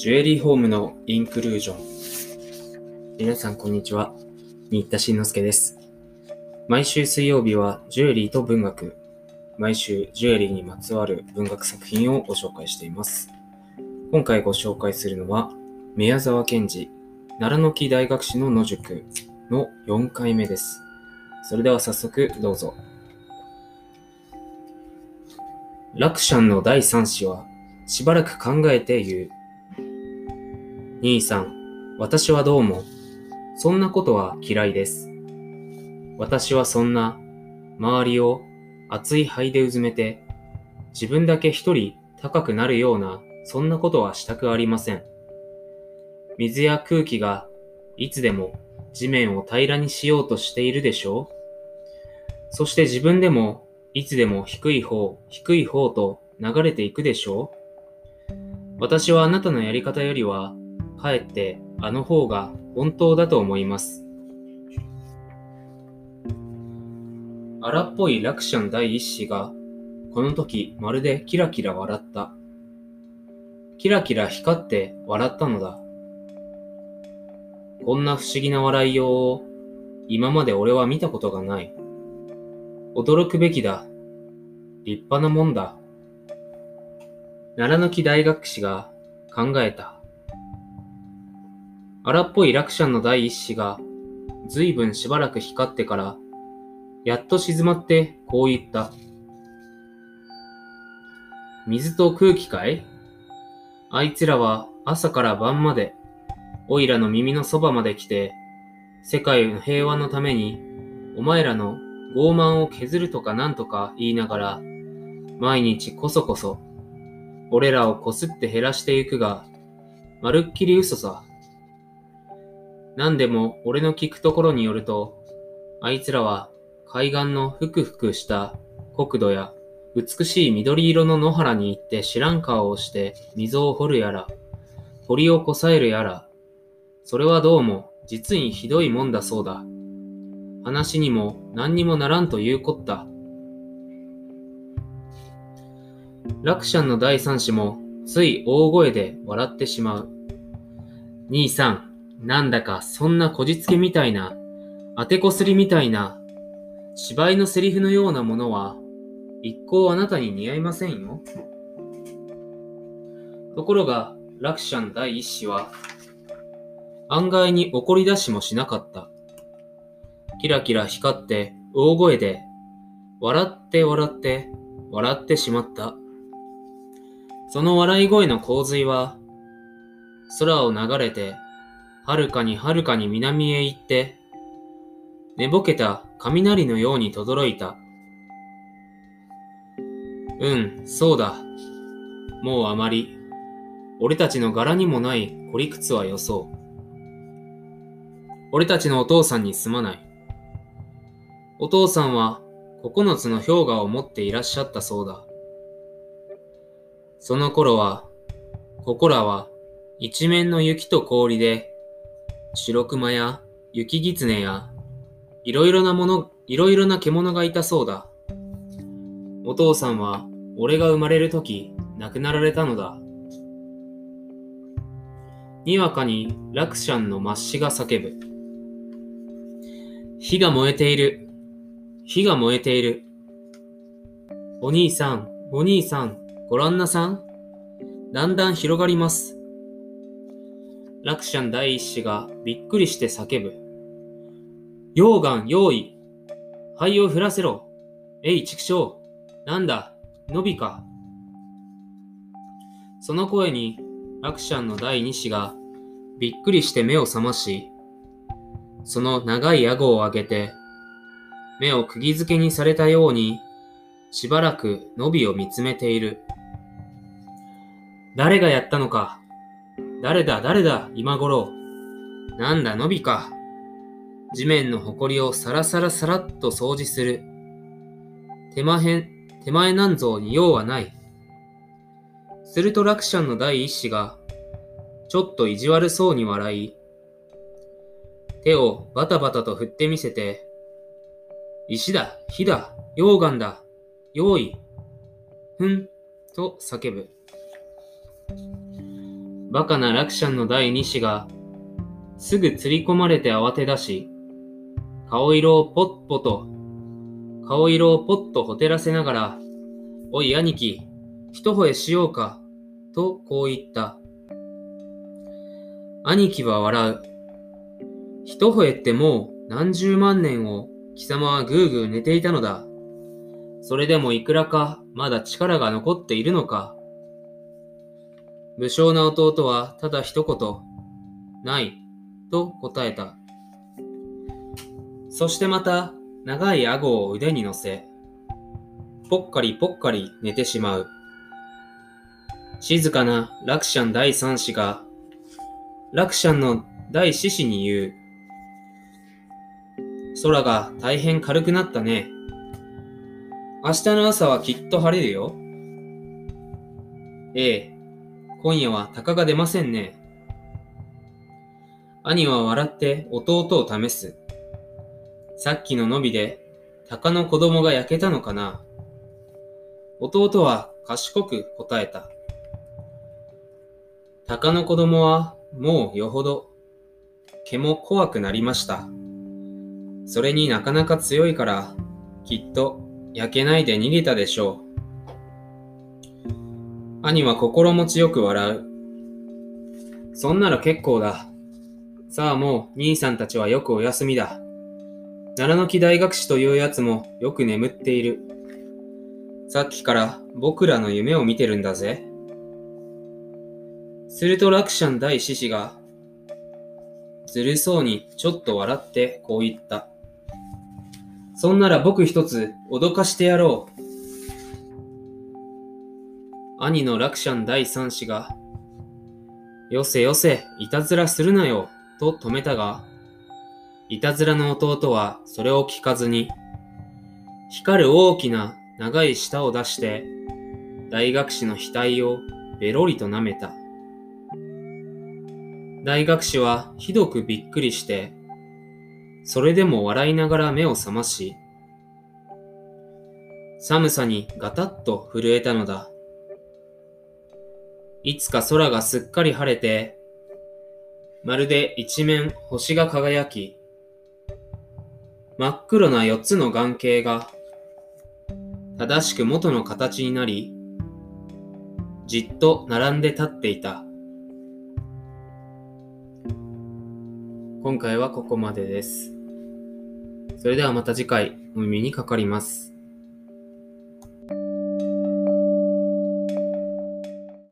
ジュエリーホームのインクルージョン。皆さん、こんにちは。新田慎之介です。毎週水曜日はジュエリーと文学。毎週ジュエリーにまつわる文学作品をご紹介しています。今回ご紹介するのは、宮沢賢治、奈良の木大学士の野宿の4回目です。それでは早速どうぞ。ラクシャンの第3子は、しばらく考えて言う。兄さん、私はどうも、そんなことは嫌いです。私はそんな、周りを熱い灰でうずめて、自分だけ一人高くなるような、そんなことはしたくありません。水や空気がいつでも地面を平らにしようとしているでしょうそして自分でもいつでも低い方、低い方と流れていくでしょう私はあなたのやり方よりはかえってあの方が本当だと思います。荒っぽいラクシャン第一子が、この時まるでキラキラ笑った。キラキラ光って笑ったのだ。こんな不思議な笑いようを今まで俺は見たことがない。驚くべきだ。立派なもんだ。奈良の木大学士が考えた。荒っぽいラクシャンの第一子が、ずいぶんしばらく光ってから、やっと静まってこう言った。水と空気かい？あいつらは朝から晩まで、おいらの耳のそばまで来て、世界の平和のために、お前らの傲慢を削るとかなんとか言いながら、毎日こそこそ、俺らをこすって減らしていくが、まるっきり嘘さ。何でも俺の聞くところによると、あいつらは海岸のふくふくした国土や美しい緑色の野原に行って知らん顔をして溝を掘るやら、堀をこさえるやら、それはどうも実にひどいもんだそうだ。話にも何にもならんというこった。ラクシャンの第三子もつい大声で笑ってしまう。兄さん、なんだかそんなこじつけみたいな、当てこすりみたいな、芝居のセリフのようなものは、一向あなたに似合いませんよ。ところが、ラクシャン第一子は、案外に怒り出しもしなかった。キラキラ光って大声で、笑って笑って、笑ってしまった。その笑い声の洪水は、空を流れてはるかにはるかに南へ行って、寝ぼけた雷のように轟いた。うん、そうだ。もうあまり、俺たちの柄にもない孤り屈はよそう。俺たちのお父さんにすまない。お父さんは九つの氷河を持っていらっしゃったそうだ。その頃は、ここらは一面の雪と氷で白熊や雪狐や、いろいろなもの、いろいろな獣がいたそうだ。お父さんは、俺が生まれるとき、亡くなられたのだ。にわかにラクシャンの末子が叫ぶ。火が燃えている。火が燃えている。お兄さん、お兄さん、ご覧なさん。だんだん広がります。ラクシャン第一子がびっくりして叫ぶ。溶岩用意灰を降らせろえい、畜生なんだのびかその声に、ラクシャンの第二子がびっくりして目を覚まし、その長い顎を上げて、目を釘付けにされたように、しばらくのびを見つめている。誰がやったのか誰だ、誰だ、今頃。なんだ、のびか。地面のほこりをさらさらさらっと掃除する。手間へん、手前なんぞに用はない。するとラクシャンの第一子が、ちょっと意地悪そうに笑い、手をバタバタと振ってみせて、石だ、火だ、溶岩だ、用意、ふん、と叫ぶ。バカなラクシャンの第二子が、すぐ釣り込まれて慌て出し、顔色をポッポと、顔色をポッとほてらせながら、おい兄貴、一吠えしようか、とこう言った。兄貴は笑う。一吠えってもう何十万年を貴様はぐーぐー寝ていたのだ。それでもいくらかまだ力が残っているのか。武将な弟はただ一言、ない、と答えた。そしてまた長い顎を腕に乗せ、ぽっかりぽっかり寝てしまう。静かなラクシャン第三子が、ラクシャンの第四子に言う。空が大変軽くなったね。明日の朝はきっと晴れるよ。ええ、今夜は鷹が出ませんね。兄は笑って弟を試す。さっきの伸びで鷹の子供が焼けたのかな弟は賢く答えた。鷹の子供はもうよほど毛も怖くなりました。それになかなか強いからきっと焼けないで逃げたでしょう。兄は心持ちよく笑う。そんなら結構だ。さあもう兄さんたちはよくお休みだ。奈良の木大学士というやつもよく眠っている。さっきから僕らの夢を見てるんだぜ。するとラクシャン大獅子が、ずるそうにちょっと笑ってこう言った。そんなら僕一つ脅かしてやろう。兄のラクシャン第三子が、よせよせ、いたずらするなよ、と止めたが、いたずらの弟はそれを聞かずに、光る大きな長い舌を出して、大学士の額をべろりと舐めた。大学士はひどくびっくりして、それでも笑いながら目を覚まし、寒さにガタッと震えたのだ。いつか空がすっかり晴れて、まるで一面星が輝き、真っ黒な四つの眼形が正しく元の形になり、じっと並んで立っていた。今回はここまでです。それではまた次回お耳にかかります。